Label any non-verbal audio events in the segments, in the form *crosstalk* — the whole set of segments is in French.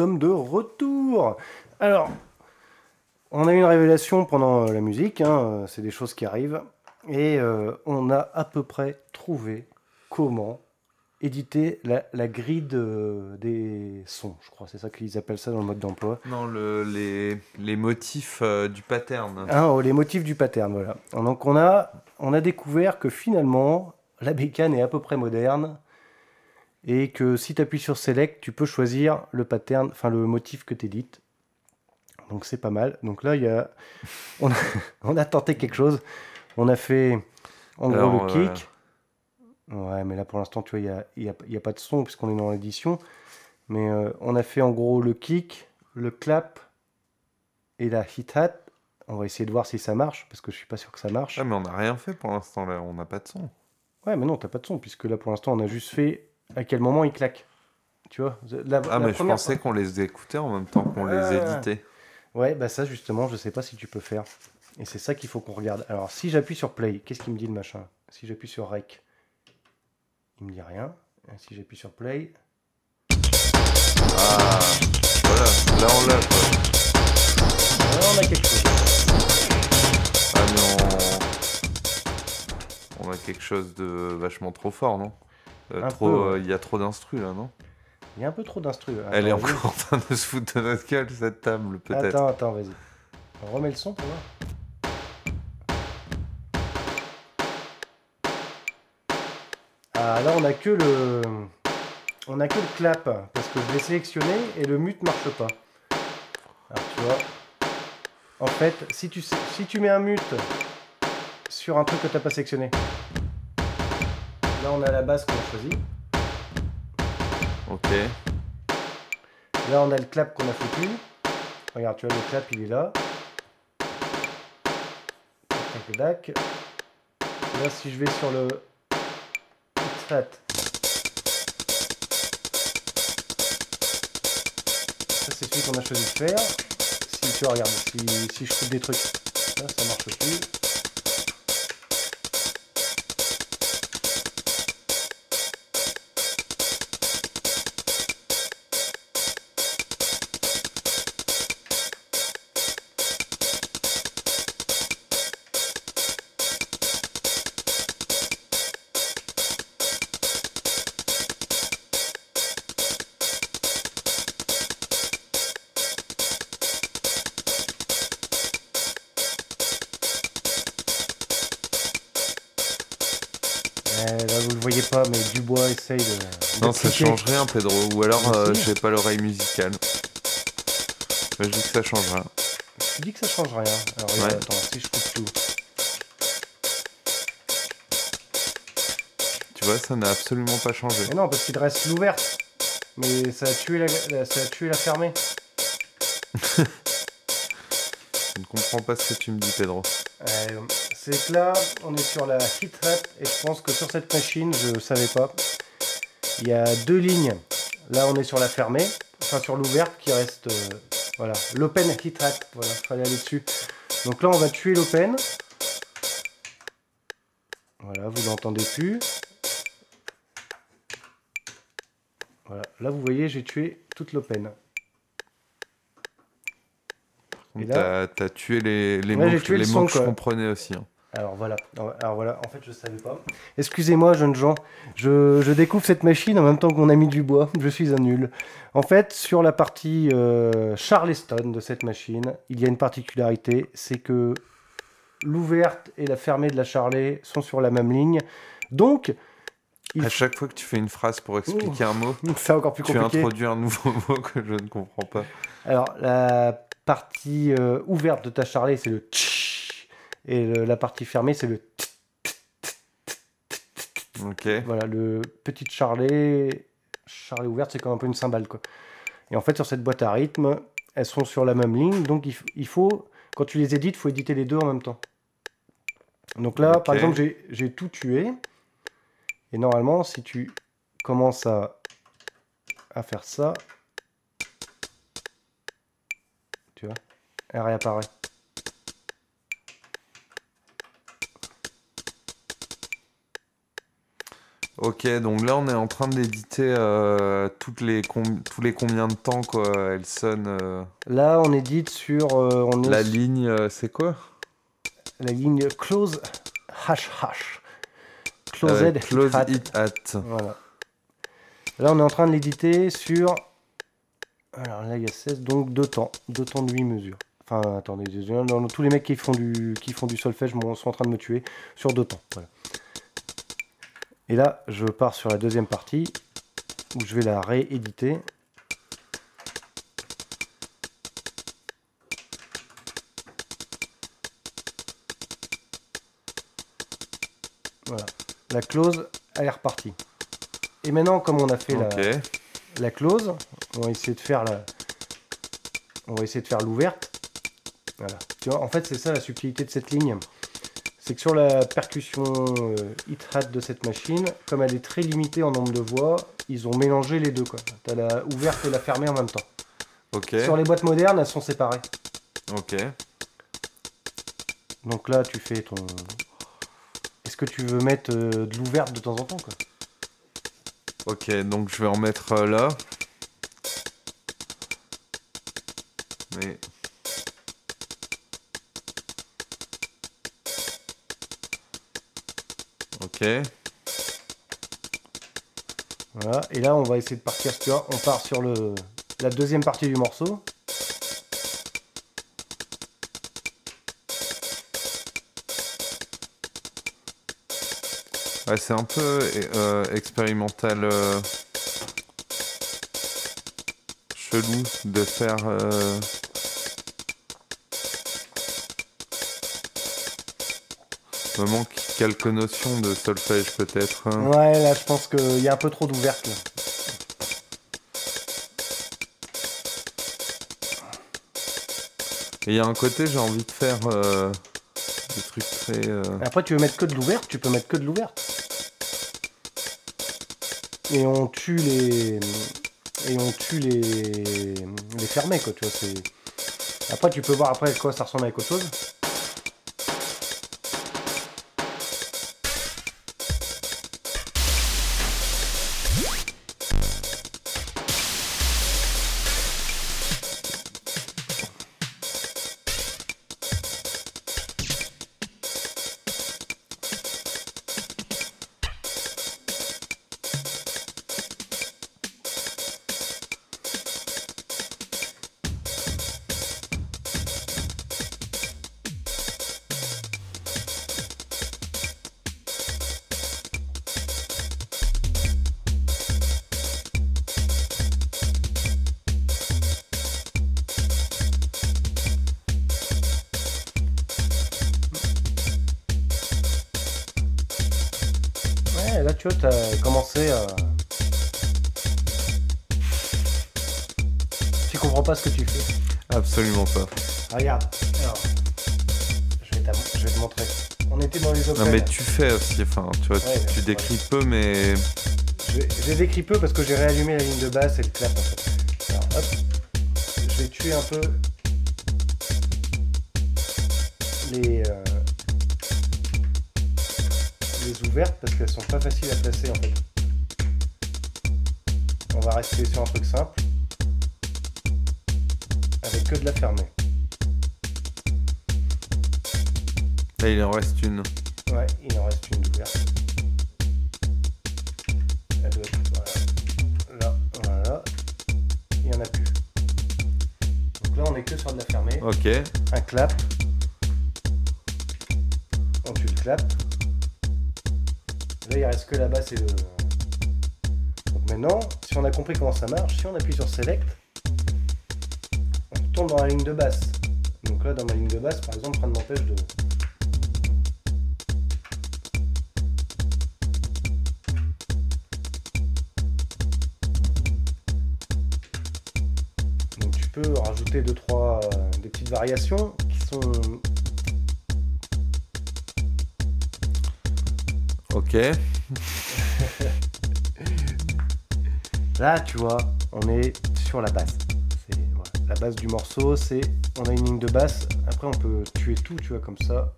sommes de retour. Alors, on a eu une révélation pendant euh, la musique, hein, euh, c'est des choses qui arrivent, et euh, on a à peu près trouvé comment éditer la, la grille de- des sons, je crois, c'est ça qu'ils appellent ça dans le mode d'emploi. Non, le, les, les motifs euh, du pattern. Ah, oh, les motifs du pattern, voilà. Donc on a, on a découvert que finalement, la bécane est à peu près moderne et que si tu appuies sur Select, tu peux choisir le pattern, enfin le motif que tu édites. Donc c'est pas mal. Donc là, il y a, *laughs* on, a, on a tenté quelque chose. On a fait en gros le euh, kick. Ouais, mais là pour l'instant, tu vois, il n'y a, y a- il y a pas de son puisqu'on est dans l'édition. Mais euh, on a fait en gros le kick, le clap et la hit-hat. On va essayer de voir si ça marche, parce que je suis pas sûr que ça marche. Ah, mais on n'a rien fait pour l'instant là, on n'a pas de son. Ouais, mais non, t'as pas de son, puisque là pour l'instant on a juste fait à quel moment il claque. Tu vois la, Ah, la mais je pensais qu'on les écoutait en même temps qu'on les éditait. Ouais, bah ça justement, je sais pas si tu peux faire. Et c'est ça qu'il faut qu'on regarde. Alors si j'appuie sur play, qu'est-ce qu'il me dit le machin? Si j'appuie sur rec, il me dit rien. Et si j'appuie sur play, Ah, voilà, là on l'a quoi. là, on a quelque chose. Ah, mais on... a quelque chose de vachement trop fort, non? Un trop, peu, euh, ouais. Il y a trop d'instrus là, non Il y a un peu trop d'instru. Elle est encore en train de se foutre de notre gueule, cette table, peut-être. Attends, attends, vas-y. On remet le son pour voir. Ah là on a que le. On a que le clap, parce que je l'ai sélectionné et le mute marche pas. Alors tu vois. En fait, si tu, si tu mets un mute sur un truc que t'as pas sélectionné. Là on a la basse qu'on a choisie. Ok. Là, on a le clap qu'on a foutu. Regarde, tu vois, le clap, il est là. Tac, tac, tac. Là, si je vais sur le Hit-Hat. Ça, c'est celui qu'on a choisi de faire. Si tu vois, regarde, si, si je coupe des trucs, là, ça marche plus. Pas, mais Dubois essaye de. de Non, ça cliquer. change rien, Pedro. Ou alors, euh, j'ai pas l'oreille musicale. Mais je dis que ça change rien. Tu dis que ça change rien. Alors, Ouais. attends, si je coupe tout. Tu vois, ça n'a absolument pas changé. Mais non, parce qu'il te reste l'ouverte. Mais ça a tué la, la- ça a tué la fermée. *laughs* Je ne comprends pas ce que tu me dis, Pedro. Euh, c'est que là, on est sur la hit rate et je pense que sur cette machine, je savais pas. Il y a deux lignes. Là, on est sur la fermée, enfin sur l'ouverte qui reste. euh, voilà, l'open hit rate. Voilà, fallait aller dessus. Donc là, on va tuer l'open. Voilà, vous l'entendez plus. Voilà, là, vous voyez, j'ai tué toute l'open. Et Donc, là- T'as tué les, les Ouais, mots, que- le son, je comprenais aussi. hein. Alors voilà, alors voilà, en fait je savais pas. Excusez-moi jeunes gens, je, je découvre cette machine en même temps qu'on a mis du bois, *laughs* je suis un nul. En fait sur la partie euh, Charleston de cette machine, il y a une particularité, c'est que l'ouverte et la fermée de la Charlet sont sur la même ligne. Donc, Il À chaque fois que tu fais une phrase pour expliquer un mot, *laughs* c'est encore plus tu compliqué. introduis un nouveau *laughs* mot que je ne comprends pas. Alors, la partie euh, ouverte de ta charlet, c'est le tch, et le- la partie fermée, c'est le t. Ok. Voilà, le petit charlet, charlet ouverte, c'est comme un peu une cymbale, quoi. Et en fait, sur cette boîte à rythme, elles sont sur la même ligne, donc il, faut, quand tu les édites, il faut éditer les deux en même temps. Donc là, par exemple, j'ai- j'ai tout tué, et normalement, si tu commences à, à faire ça, elle réapparaît. Ok, donc là on est en train d'éditer euh, toutes les tous les combien de temps quoi elle sonne. euh, Là, on édite sur euh, on la ligne, c'est quoi? La ligne close hash hash. Closed Close hat. it at. Voilà. Là, on est en train de l'éditer sur. Alors là, il y a 16, donc 2 temps. 2 temps de 8 mesures. Enfin, attendez, désolé, non, non, tous les mecs qui font du, qui font du solfège sont en train de me tuer sur 2 temps. Voilà. Et là, je pars sur la deuxième partie où je vais la rééditer. Voilà. La close, elle est repartie. Et maintenant, comme on a fait la, la close, on va essayer de faire la, on va essayer de faire l'ouverte. Voilà. Tu vois, en fait, c'est ça la subtilité de cette ligne. C'est que sur la percussion euh, hit hat de cette machine, comme elle est très limitée en nombre de voix, ils ont mélangé les deux. quoi. T'as la ouverte et la fermée en même temps. Sur les boîtes modernes, elles sont séparées. Ok. Donc là, tu fais ton. Est-ce que tu veux mettre euh, de l'ouverte de temps en temps quoi? Ok, donc je vais en mettre euh, là. Mais. Ok. Voilà. Et là, on va essayer de partir. Tu vois, on part sur le la deuxième partie du morceau. Ouais, c'est un peu euh, expérimental. euh, chelou de faire. euh, Me manque quelques notions de solfège peut-être. hein. Ouais, là, je pense qu'il y a un peu trop d'ouverte. là. Et il y a un côté, j'ai envie de faire euh, des trucs très. euh, Après, tu veux mettre que de l'ouverte, tu peux mettre que de l'ouverte. Et on tue les. Et on tue les. Les fermés, quoi, tu vois. Après, tu peux voir après à quoi ça ressemble avec autre chose. Là, tu t'as commencé à. Tu comprends pas ce que tu fais. Absolument pas. Regarde, alors. Je vais, t'am- je vais te montrer. On était dans les Non, opères. mais tu fais aussi, enfin, tu vois, Ouais, tu, tu ouais. décris peu, mais. Les décris peu parce que j'ai réallumé la ligne de basse et le clap en fait. Alors hop, je vais tuer un peu les, euh, ouvertes parce qu'elles sont pas faciles à placer en fait. On va rester sur un truc simple avec que de la fermée. Là, il en reste une. Ouais, il en reste une d'ouverte. Elle doit être- Voilà. Là, voilà. Il n'y en a plus. Donc là, on est que sur de la fermée. Ok. Un clap. On tue le clap. Il reste que la basse et le. Donc maintenant, si on a compris comment ça marche, si on appuie sur Select, on retourne dans la ligne de basse. Donc là, dans ma ligne de basse, par exemple, rien ne m'empêche de. Donc tu peux rajouter deux trois euh, des petites variations qui sont Ok. *laughs* là tu vois on est sur la base C'est- voilà. la base du morceau c'est on a une ligne de basse après on peut tuer tout tu vois comme ça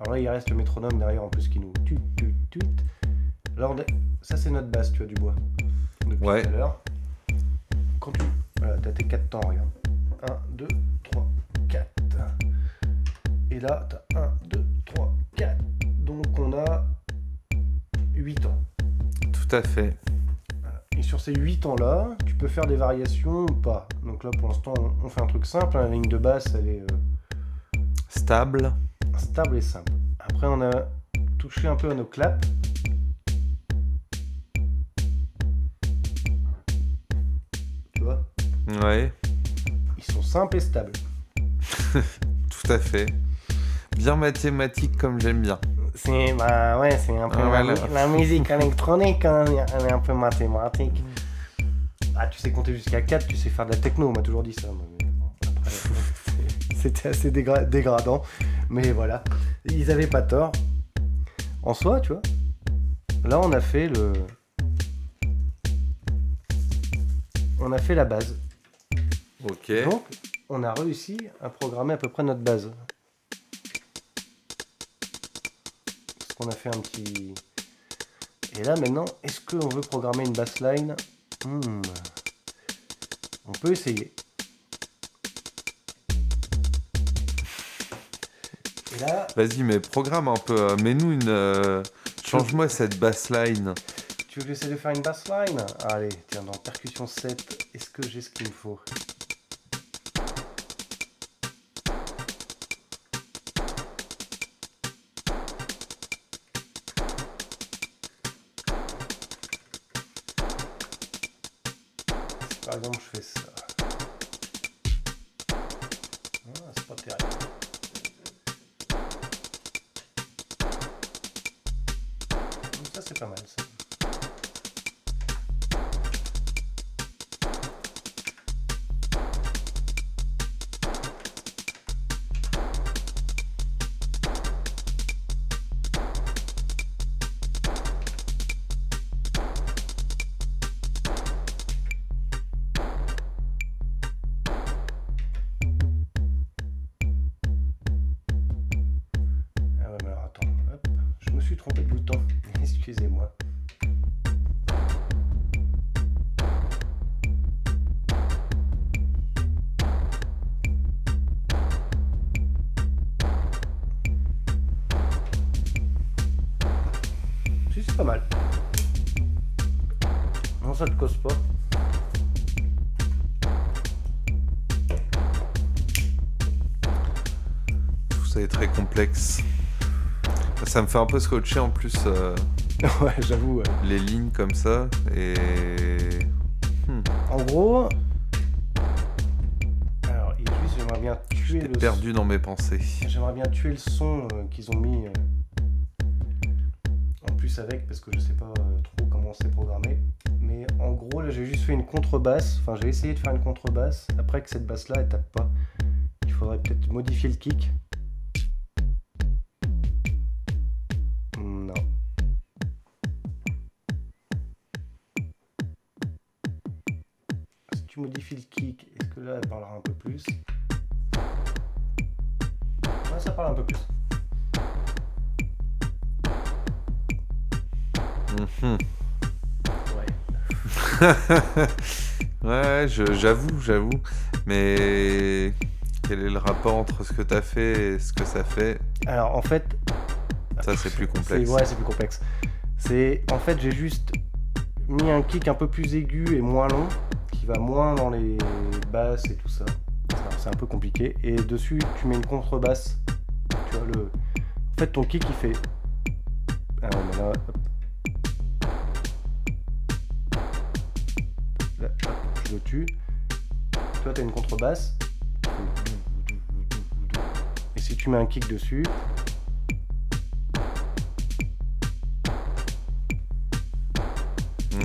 alors là il reste le métronome derrière en plus qui nous 8. Alors, on a- ça, c'est notre basse, tu as du bois. Depuis Ouais. tout à l'heure. Quand tu. Voilà, t'as tes 4 temps, regarde. 1, 2, 3, 4. Et là, t'as 1, à fait. Et sur ces 8 temps-là, tu peux faire des variations ou pas. Donc là, pour l'instant, on- on fait un truc simple. hein. La ligne de basse, elle est euh, Stable. stable et simple. Après, on a touché un peu à nos claps. Tu vois Ouais, Ils sont simples et stables. *laughs* tout à fait. Bien mathématique comme j'aime bien. C'est bah ouais, c'est un peu Ah, la, voilà. mu- la musique électronique, hein, elle est un peu mathématique. Ah, tu sais compter jusqu'à 4, tu sais faire de la techno, on m'a toujours dit ça. moi, mais bon, après, *laughs* c'est- C'était assez dégra- dégradant, mais voilà. Ils avaient pas tort. En soi, tu vois, là on a fait le. On a fait la base. Ok. Donc, on a réussi à programmer à peu près notre base. Qu'on a fait un petit. Et là maintenant, est-ce qu'on veut programmer une bassline Hmm. On peut essayer. Et là, Vas-y, mais programme un peu. euh, Mets-nous une. euh, Change-moi cette bassline. tu veux que j'essaie de faire une bassline Allez, tiens, dans percussion 7, est-ce que j'ai ce qu'il me faut? Par exemple je fais ça. Ah, c'est pas terrible. Ça c'est pas mal ça. *laughs* Excusez-moi. Si, c'est pas mal. Non, ça te cause pas. Tout ça est très complexe. Ça me fait un peu scotcher en plus euh, *laughs* ouais, j'avoue. ouais. les lignes comme ça. Et. Hmm, En gros. Alors, il juste, j'aimerais bien tuer le perdu dans mes pensées. J'aimerais bien tuer le son euh, qu'ils ont mis euh, en plus avec parce que je sais pas trop comment c'est programmé. Mais en gros, là j'ai juste fait une contrebasse. Enfin, j'ai essayé de faire une contrebasse. Après que cette basse là elle tape pas, il faudrait peut-être modifier le kick. Tu modifies le kick, est-ce que là elle parlera un peu plus Ouais, ça parle un peu plus. Mhm. Ouais. *laughs* Ouais, j'avoue, j'avoue. Mais quel est le rapport entre ce que t'as fait et ce que ça fait? Alors en fait, Ça, c'est plus complexe. ouais, c'est plus complexe. C'est en fait j'ai juste mis un kick un peu plus aigu et moins long, va moins dans les basses et tout ça. C'est un peu compliqué. Et dessus tu mets une contrebasse. Tu vois le. En fait ton kick il fait. Ah là, je le tue. Toi t'as une contrebasse. Et si tu mets un kick dessus,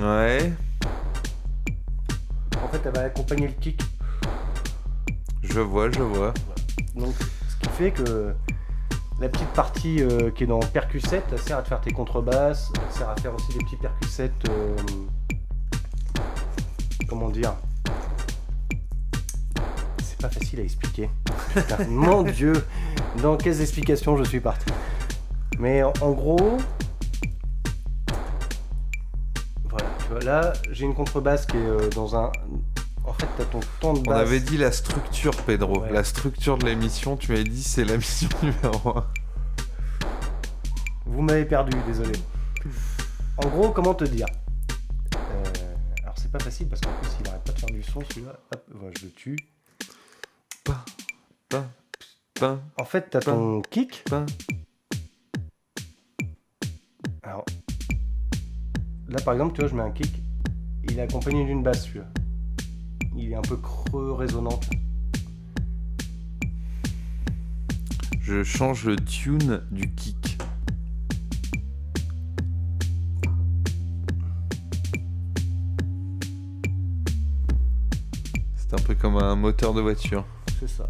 Ouais, fait elle va accompagner le kick je vois, je vois. Donc, ce qui fait que la petite partie euh, qui est dans percussette, elle sert à te faire tes contrebasses, elle sert à faire aussi des petits percussettes. euh, comment dire? C'est pas facile à expliquer. Putain, *laughs* mon dieu Dans quelles explications je suis parti Mais en, en gros, Tu vois, là, j'ai une contrebasse qui est euh, dans un. En fait, t'as ton temps de On basse. avait dit la structure, Pedro. Ouais. La structure de l'émission, tu m'avais dit c'est la mission *laughs* numéro 1. Vous m'avez perdu, désolé. En gros, comment te dire? Euh, Alors, c'est pas facile parce qu'en plus, il arrête pas de faire du son celui-là. Hop, voilà, je le tue. Pain, pain, pain, En fait, t'as ton kick. Alors, là, par exemple, tu vois, je mets un kick. Il est accompagné d'une basse, celui-là. Il est un peu creux, résonnant. tu vois. Je change le tune du kick. C'est un peu comme un moteur de voiture. C'est ça.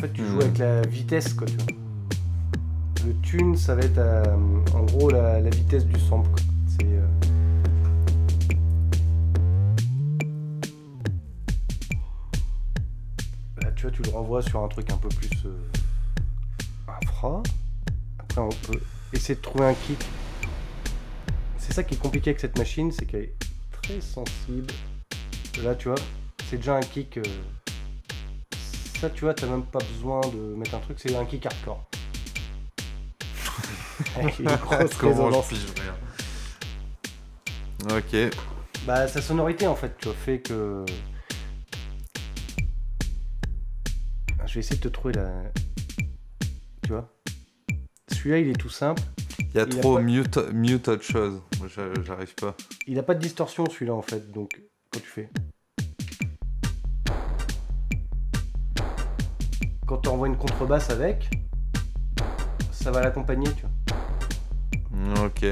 Fait, tu joues Hmm. avec la vitesse, quoi, tu vois. Le tune, ça va être euh, en gros la, la vitesse du sample, quoi. C'est. euh, Là, tu vois, tu le renvoies sur un truc un peu plus euh, infra. Après, on peut essayer de trouver un kick. C'est ça qui est compliqué avec cette machine, c'est qu'elle est très sensible. Là, tu vois, c'est déjà un kick. euh, Ça, tu vois, t'as même pas besoin de mettre un truc, c'est un kick hardcore. *laughs* Avec une grosse résonance. Ok. Bah, sa sonorité, en fait, tu vois, fait que. Je vais essayer de te trouver la. Tu vois? Celui-là, il est tout simple. Il y a Il a trop pas- mute, mute autre chose. J'arrive pas. Il a pas de distorsion, celui-là, en fait. Donc, quand tu fais. Quand tu envoies une contrebasse avec, ça va l'accompagner, tu vois. Ok.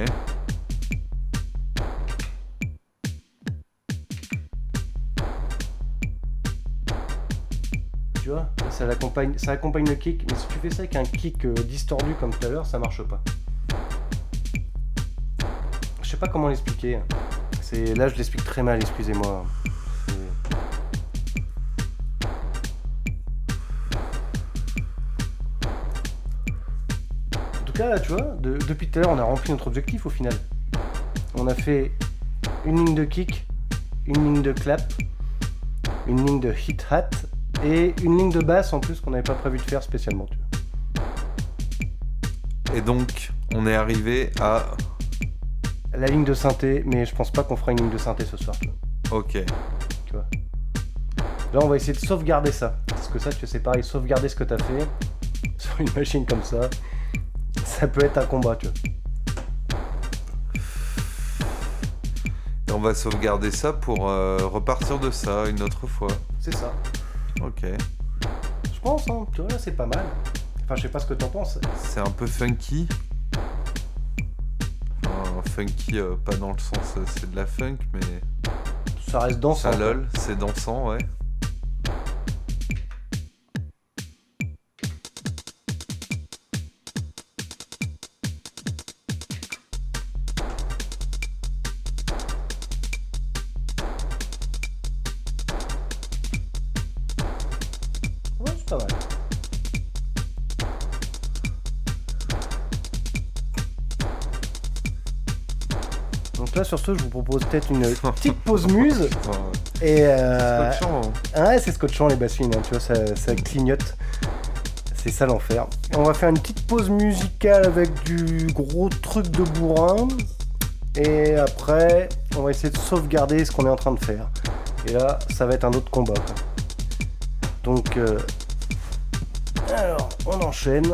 Tu vois ça, l'accompagne, ça accompagne le kick, mais si tu fais ça avec un kick euh, distordu comme tout à l'heure, ça marche pas. Je sais pas comment l'expliquer. C'est là je l'explique très mal, excusez-moi. Là, tu vois, de- depuis tout à l'heure, on a rempli notre objectif au final. On a fait une ligne de kick, une ligne de clap, une ligne de hit hat et une ligne de basse en plus qu'on n'avait pas prévu de faire spécialement. Tu vois. Et donc, on est arrivé à. La ligne de synthé, mais je pense pas qu'on fera une ligne de synthé ce soir. Tu vois. Ok. Tu vois. Là, on va essayer de sauvegarder ça. Parce que ça, tu sais, c'est pareil, sauvegarder ce que t'as fait sur une machine comme ça, ça peut être un combat, tu vois. Et on va sauvegarder ça pour euh, repartir de ça une autre fois. C'est ça. Ok. Je pense, hein. Tu vois, là, c'est pas mal. Enfin, je sais pas ce que t'en penses. C'est un peu funky. Enfin, funky, euh, pas dans le sens euh, c'est de la funk, mais Ça reste dansant. ça lol, c'est dansant. Ouais, sur ce, je vous propose peut-être une petite pause muse. Et euh, c'est scotchant, hein. ouais, c'est scotchant les bassines, hein, tu vois, ça, ça clignote. C'est ça l'enfer. On va faire une petite pause musicale avec du gros truc de bourrin. Et après, on va essayer de sauvegarder ce qu'on est en train de faire. Et là, ça va être un autre combat. quoi. Donc, euh, alors, on enchaîne.